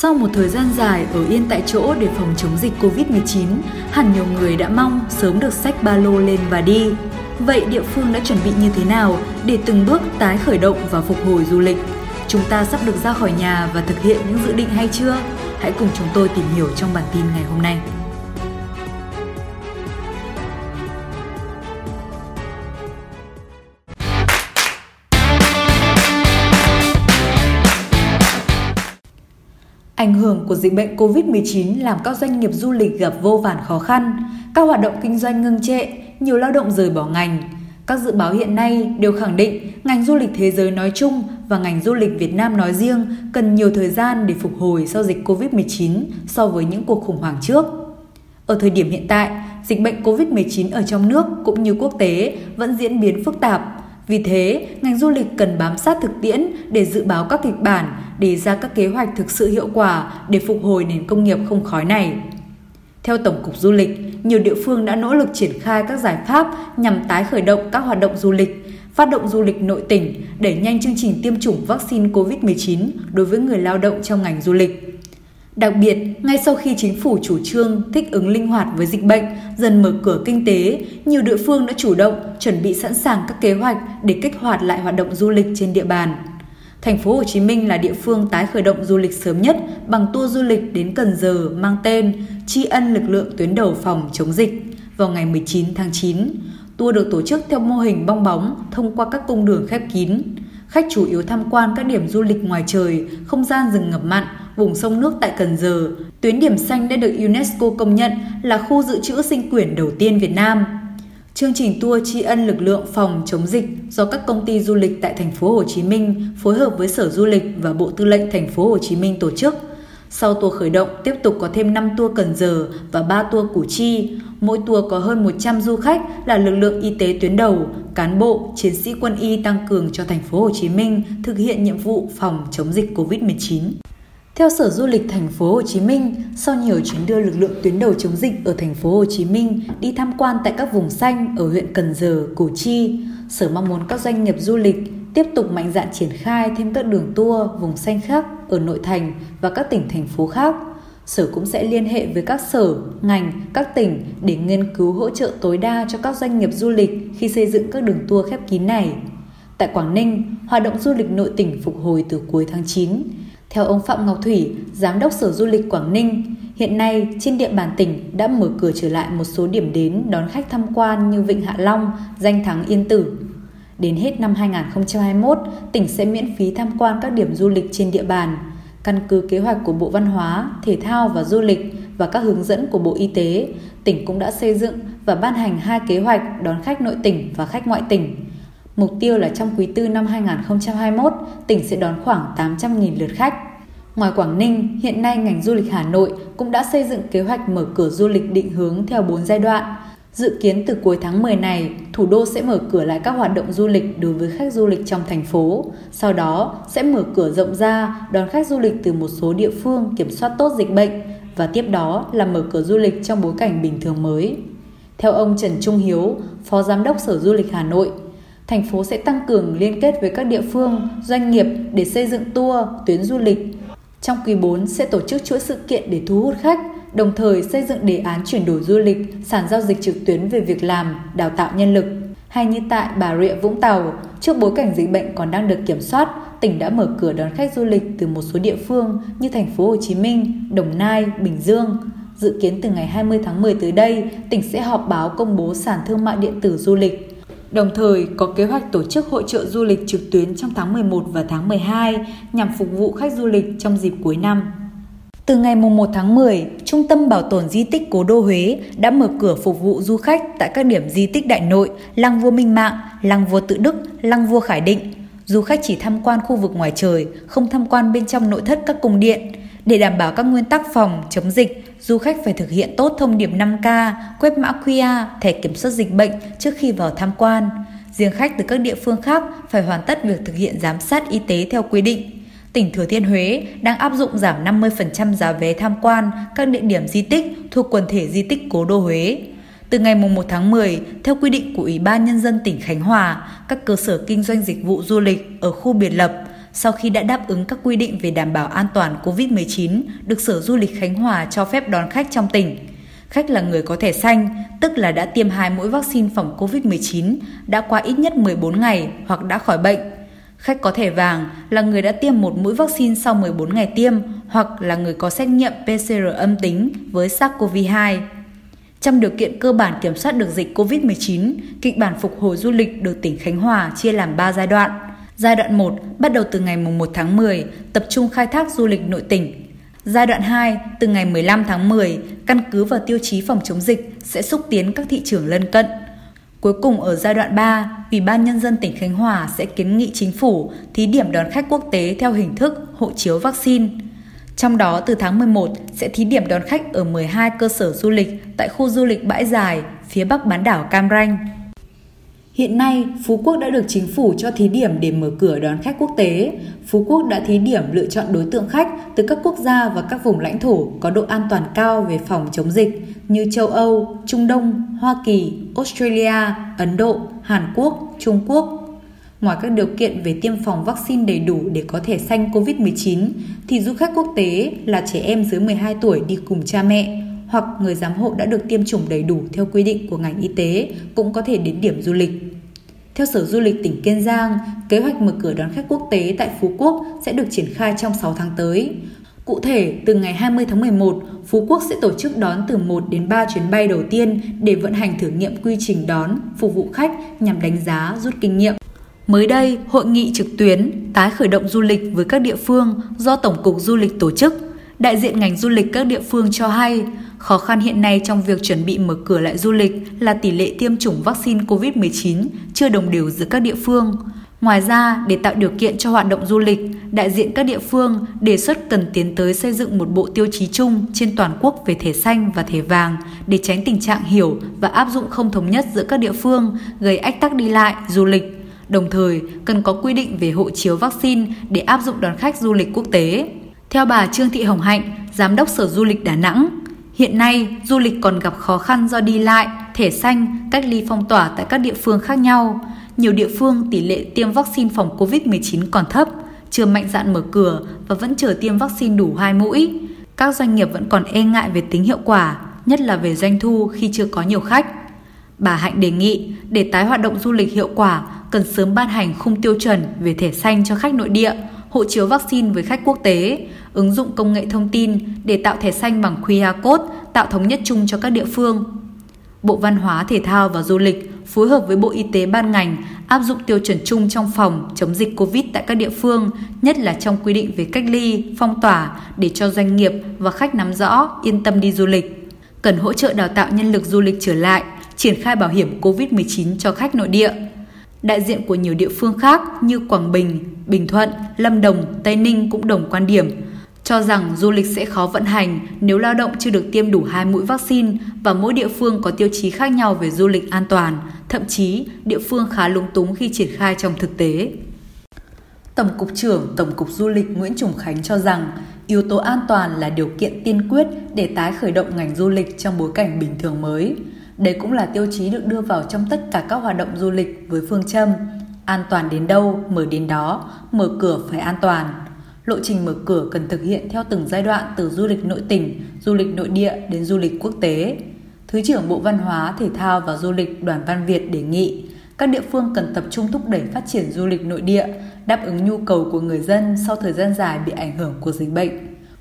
Sau một thời gian dài ở yên tại chỗ để phòng chống dịch Covid-19, hẳn nhiều người đã mong sớm được xách ba lô lên và đi. Vậy địa phương đã chuẩn bị như thế nào để từng bước tái khởi động và phục hồi du lịch? Chúng ta sắp được ra khỏi nhà và thực hiện những dự định hay chưa? Hãy cùng chúng tôi tìm hiểu trong bản tin ngày hôm nay. Ảnh hưởng của dịch bệnh COVID-19 làm các doanh nghiệp du lịch gặp vô vàn khó khăn, các hoạt động kinh doanh ngưng trệ, nhiều lao động rời bỏ ngành. Các dự báo hiện nay đều khẳng định ngành du lịch thế giới nói chung và ngành du lịch Việt Nam nói riêng cần nhiều thời gian để phục hồi sau dịch COVID-19 so với những cuộc khủng hoảng trước. Ở thời điểm hiện tại, dịch bệnh COVID-19 ở trong nước cũng như quốc tế vẫn diễn biến phức tạp. Vì thế, ngành du lịch cần bám sát thực tiễn để dự báo các kịch bản, đề ra các kế hoạch thực sự hiệu quả để phục hồi nền công nghiệp không khói này. Theo Tổng cục Du lịch, nhiều địa phương đã nỗ lực triển khai các giải pháp nhằm tái khởi động các hoạt động du lịch, phát động du lịch nội tỉnh, đẩy nhanh chương trình tiêm chủng vaccine COVID-19 đối với người lao động trong ngành du lịch. Đặc biệt, ngay sau khi chính phủ chủ trương thích ứng linh hoạt với dịch bệnh, dần mở cửa kinh tế, nhiều địa phương đã chủ động chuẩn bị sẵn sàng các kế hoạch để kích hoạt lại hoạt động du lịch trên địa bàn. Thành phố Hồ Chí Minh là địa phương tái khởi động du lịch sớm nhất bằng tour du lịch đến Cần Giờ mang tên Tri ân lực lượng tuyến đầu phòng chống dịch vào ngày 19 tháng 9. Tour được tổ chức theo mô hình bong bóng thông qua các cung đường khép kín. Khách chủ yếu tham quan các điểm du lịch ngoài trời, không gian rừng ngập mặn, vùng sông nước tại Cần Giờ. Tuyến điểm xanh đã được UNESCO công nhận là khu dự trữ sinh quyển đầu tiên Việt Nam. Chương trình tour tri ân lực lượng phòng chống dịch do các công ty du lịch tại thành phố Hồ Chí Minh phối hợp với Sở Du lịch và Bộ Tư lệnh thành phố Hồ Chí Minh tổ chức. Sau tour khởi động, tiếp tục có thêm 5 tour Cần Giờ và 3 tour Củ Chi. Mỗi tour có hơn 100 du khách là lực lượng y tế tuyến đầu, cán bộ, chiến sĩ quân y tăng cường cho thành phố Hồ Chí Minh thực hiện nhiệm vụ phòng chống dịch COVID-19. Theo Sở Du lịch thành phố Hồ Chí Minh, sau nhiều chuyến đưa lực lượng tuyến đầu chống dịch ở thành phố Hồ Chí Minh đi tham quan tại các vùng xanh ở huyện Cần Giờ, Củ Chi, Sở mong muốn các doanh nghiệp du lịch tiếp tục mạnh dạn triển khai thêm các đường tour vùng xanh khác ở nội thành và các tỉnh thành phố khác. Sở cũng sẽ liên hệ với các sở, ngành, các tỉnh để nghiên cứu hỗ trợ tối đa cho các doanh nghiệp du lịch khi xây dựng các đường tour khép kín này. Tại Quảng Ninh, hoạt động du lịch nội tỉnh phục hồi từ cuối tháng 9. Theo ông Phạm Ngọc Thủy, Giám đốc Sở Du lịch Quảng Ninh, hiện nay trên địa bàn tỉnh đã mở cửa trở lại một số điểm đến đón khách tham quan như Vịnh Hạ Long, Danh Thắng Yên Tử. Đến hết năm 2021, tỉnh sẽ miễn phí tham quan các điểm du lịch trên địa bàn. Căn cứ kế hoạch của Bộ Văn hóa, Thể thao và Du lịch và các hướng dẫn của Bộ Y tế, tỉnh cũng đã xây dựng và ban hành hai kế hoạch đón khách nội tỉnh và khách ngoại tỉnh Mục tiêu là trong quý tư năm 2021, tỉnh sẽ đón khoảng 800.000 lượt khách. Ngoài Quảng Ninh, hiện nay ngành du lịch Hà Nội cũng đã xây dựng kế hoạch mở cửa du lịch định hướng theo 4 giai đoạn. Dự kiến từ cuối tháng 10 này, thủ đô sẽ mở cửa lại các hoạt động du lịch đối với khách du lịch trong thành phố. Sau đó sẽ mở cửa rộng ra đón khách du lịch từ một số địa phương kiểm soát tốt dịch bệnh và tiếp đó là mở cửa du lịch trong bối cảnh bình thường mới. Theo ông Trần Trung Hiếu, Phó Giám đốc Sở Du lịch Hà Nội, thành phố sẽ tăng cường liên kết với các địa phương, doanh nghiệp để xây dựng tour, tuyến du lịch. Trong quý 4 sẽ tổ chức chuỗi sự kiện để thu hút khách, đồng thời xây dựng đề án chuyển đổi du lịch, sàn giao dịch trực tuyến về việc làm, đào tạo nhân lực. Hay như tại Bà Rịa Vũng Tàu, trước bối cảnh dịch bệnh còn đang được kiểm soát, tỉnh đã mở cửa đón khách du lịch từ một số địa phương như thành phố Hồ Chí Minh, Đồng Nai, Bình Dương. Dự kiến từ ngày 20 tháng 10 tới đây, tỉnh sẽ họp báo công bố sản thương mại điện tử du lịch Đồng thời có kế hoạch tổ chức hội trợ du lịch trực tuyến trong tháng 11 và tháng 12 nhằm phục vụ khách du lịch trong dịp cuối năm. Từ ngày 1 tháng 10, Trung tâm Bảo tồn Di tích Cố đô Huế đã mở cửa phục vụ du khách tại các điểm di tích đại nội Lăng Vua Minh Mạng, Lăng Vua Tự Đức, Lăng Vua Khải Định. Du khách chỉ tham quan khu vực ngoài trời, không tham quan bên trong nội thất các cung điện. Để đảm bảo các nguyên tắc phòng, chống dịch, du khách phải thực hiện tốt thông điệp 5K, quét mã QR, thẻ kiểm soát dịch bệnh trước khi vào tham quan. Riêng khách từ các địa phương khác phải hoàn tất việc thực hiện giám sát y tế theo quy định. Tỉnh Thừa Thiên Huế đang áp dụng giảm 50% giá vé tham quan các địa điểm di tích thuộc quần thể di tích Cố đô Huế. Từ ngày 1 tháng 10, theo quy định của Ủy ban Nhân dân tỉnh Khánh Hòa, các cơ sở kinh doanh dịch vụ du lịch ở khu biệt lập sau khi đã đáp ứng các quy định về đảm bảo an toàn COVID-19 được Sở Du lịch Khánh Hòa cho phép đón khách trong tỉnh. Khách là người có thẻ xanh, tức là đã tiêm hai mũi vaccine phòng COVID-19, đã qua ít nhất 14 ngày hoặc đã khỏi bệnh. Khách có thẻ vàng là người đã tiêm một mũi vaccine sau 14 ngày tiêm hoặc là người có xét nghiệm PCR âm tính với SARS-CoV-2. Trong điều kiện cơ bản kiểm soát được dịch COVID-19, kịch bản phục hồi du lịch được tỉnh Khánh Hòa chia làm 3 giai đoạn. Giai đoạn 1 bắt đầu từ ngày 1 tháng 10, tập trung khai thác du lịch nội tỉnh. Giai đoạn 2 từ ngày 15 tháng 10, căn cứ vào tiêu chí phòng chống dịch sẽ xúc tiến các thị trường lân cận. Cuối cùng ở giai đoạn 3, Ủy ban Nhân dân tỉnh Khánh Hòa sẽ kiến nghị chính phủ thí điểm đón khách quốc tế theo hình thức hộ chiếu vaccine. Trong đó từ tháng 11 sẽ thí điểm đón khách ở 12 cơ sở du lịch tại khu du lịch Bãi Dài, phía bắc bán đảo Cam Ranh. Hiện nay, Phú Quốc đã được chính phủ cho thí điểm để mở cửa đón khách quốc tế. Phú Quốc đã thí điểm lựa chọn đối tượng khách từ các quốc gia và các vùng lãnh thổ có độ an toàn cao về phòng chống dịch như châu Âu, Trung Đông, Hoa Kỳ, Australia, Ấn Độ, Hàn Quốc, Trung Quốc. Ngoài các điều kiện về tiêm phòng vaccine đầy đủ để có thể xanh COVID-19, thì du khách quốc tế là trẻ em dưới 12 tuổi đi cùng cha mẹ hoặc người giám hộ đã được tiêm chủng đầy đủ theo quy định của ngành y tế cũng có thể đến điểm du lịch. Theo Sở Du lịch tỉnh Kiên Giang, kế hoạch mở cửa đón khách quốc tế tại Phú Quốc sẽ được triển khai trong 6 tháng tới. Cụ thể, từ ngày 20 tháng 11, Phú Quốc sẽ tổ chức đón từ 1 đến 3 chuyến bay đầu tiên để vận hành thử nghiệm quy trình đón, phục vụ khách nhằm đánh giá, rút kinh nghiệm. Mới đây, hội nghị trực tuyến tái khởi động du lịch với các địa phương do Tổng cục Du lịch tổ chức. Đại diện ngành du lịch các địa phương cho hay, khó khăn hiện nay trong việc chuẩn bị mở cửa lại du lịch là tỷ lệ tiêm chủng vaccine COVID-19 chưa đồng đều giữa các địa phương. Ngoài ra, để tạo điều kiện cho hoạt động du lịch, đại diện các địa phương đề xuất cần tiến tới xây dựng một bộ tiêu chí chung trên toàn quốc về thẻ xanh và thẻ vàng để tránh tình trạng hiểu và áp dụng không thống nhất giữa các địa phương, gây ách tắc đi lại, du lịch. Đồng thời, cần có quy định về hộ chiếu vaccine để áp dụng đón khách du lịch quốc tế. Theo bà Trương Thị Hồng Hạnh, Giám đốc Sở Du lịch Đà Nẵng, hiện nay du lịch còn gặp khó khăn do đi lại, thẻ xanh, cách ly phong tỏa tại các địa phương khác nhau. Nhiều địa phương tỷ lệ tiêm vaccine phòng COVID-19 còn thấp, chưa mạnh dạn mở cửa và vẫn chờ tiêm vaccine đủ hai mũi. Các doanh nghiệp vẫn còn e ngại về tính hiệu quả, nhất là về doanh thu khi chưa có nhiều khách. Bà Hạnh đề nghị để tái hoạt động du lịch hiệu quả cần sớm ban hành khung tiêu chuẩn về thẻ xanh cho khách nội địa, hộ chiếu vaccine với khách quốc tế, ứng dụng công nghệ thông tin để tạo thẻ xanh bằng QR code, tạo thống nhất chung cho các địa phương. Bộ Văn hóa, Thể thao và Du lịch phối hợp với Bộ Y tế ban ngành áp dụng tiêu chuẩn chung trong phòng chống dịch COVID tại các địa phương, nhất là trong quy định về cách ly, phong tỏa để cho doanh nghiệp và khách nắm rõ, yên tâm đi du lịch. Cần hỗ trợ đào tạo nhân lực du lịch trở lại, triển khai bảo hiểm COVID-19 cho khách nội địa. Đại diện của nhiều địa phương khác như Quảng Bình, Bình Thuận, Lâm Đồng, Tây Ninh cũng đồng quan điểm, cho rằng du lịch sẽ khó vận hành nếu lao động chưa được tiêm đủ hai mũi vaccine và mỗi địa phương có tiêu chí khác nhau về du lịch an toàn, thậm chí địa phương khá lúng túng khi triển khai trong thực tế. Tổng cục trưởng Tổng cục Du lịch Nguyễn Trùng Khánh cho rằng yếu tố an toàn là điều kiện tiên quyết để tái khởi động ngành du lịch trong bối cảnh bình thường mới. Đây cũng là tiêu chí được đưa vào trong tất cả các hoạt động du lịch với phương châm an toàn đến đâu, mở đến đó, mở cửa phải an toàn. Lộ trình mở cửa cần thực hiện theo từng giai đoạn từ du lịch nội tỉnh, du lịch nội địa đến du lịch quốc tế. Thứ trưởng Bộ Văn hóa, Thể thao và Du lịch Đoàn Văn Việt đề nghị các địa phương cần tập trung thúc đẩy phát triển du lịch nội địa, đáp ứng nhu cầu của người dân sau thời gian dài bị ảnh hưởng của dịch bệnh.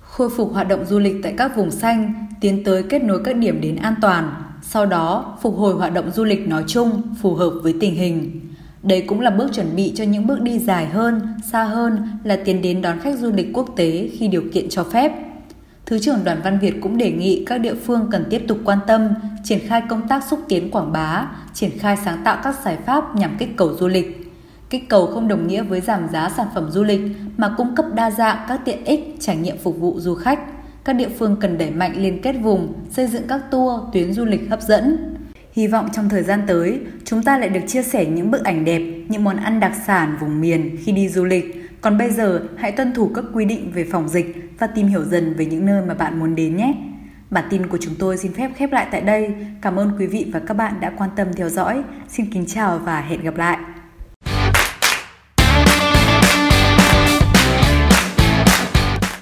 Khôi phục hoạt động du lịch tại các vùng xanh, tiến tới kết nối các điểm đến an toàn, sau đó phục hồi hoạt động du lịch nói chung phù hợp với tình hình. Đây cũng là bước chuẩn bị cho những bước đi dài hơn, xa hơn là tiến đến đón khách du lịch quốc tế khi điều kiện cho phép. Thứ trưởng Đoàn Văn Việt cũng đề nghị các địa phương cần tiếp tục quan tâm, triển khai công tác xúc tiến quảng bá, triển khai sáng tạo các giải pháp nhằm kích cầu du lịch. Kích cầu không đồng nghĩa với giảm giá sản phẩm du lịch mà cung cấp đa dạng các tiện ích, trải nghiệm phục vụ du khách các địa phương cần đẩy mạnh liên kết vùng, xây dựng các tour, tuyến du lịch hấp dẫn. Hy vọng trong thời gian tới, chúng ta lại được chia sẻ những bức ảnh đẹp, những món ăn đặc sản vùng miền khi đi du lịch. Còn bây giờ, hãy tuân thủ các quy định về phòng dịch và tìm hiểu dần về những nơi mà bạn muốn đến nhé. Bản tin của chúng tôi xin phép khép lại tại đây. Cảm ơn quý vị và các bạn đã quan tâm theo dõi. Xin kính chào và hẹn gặp lại.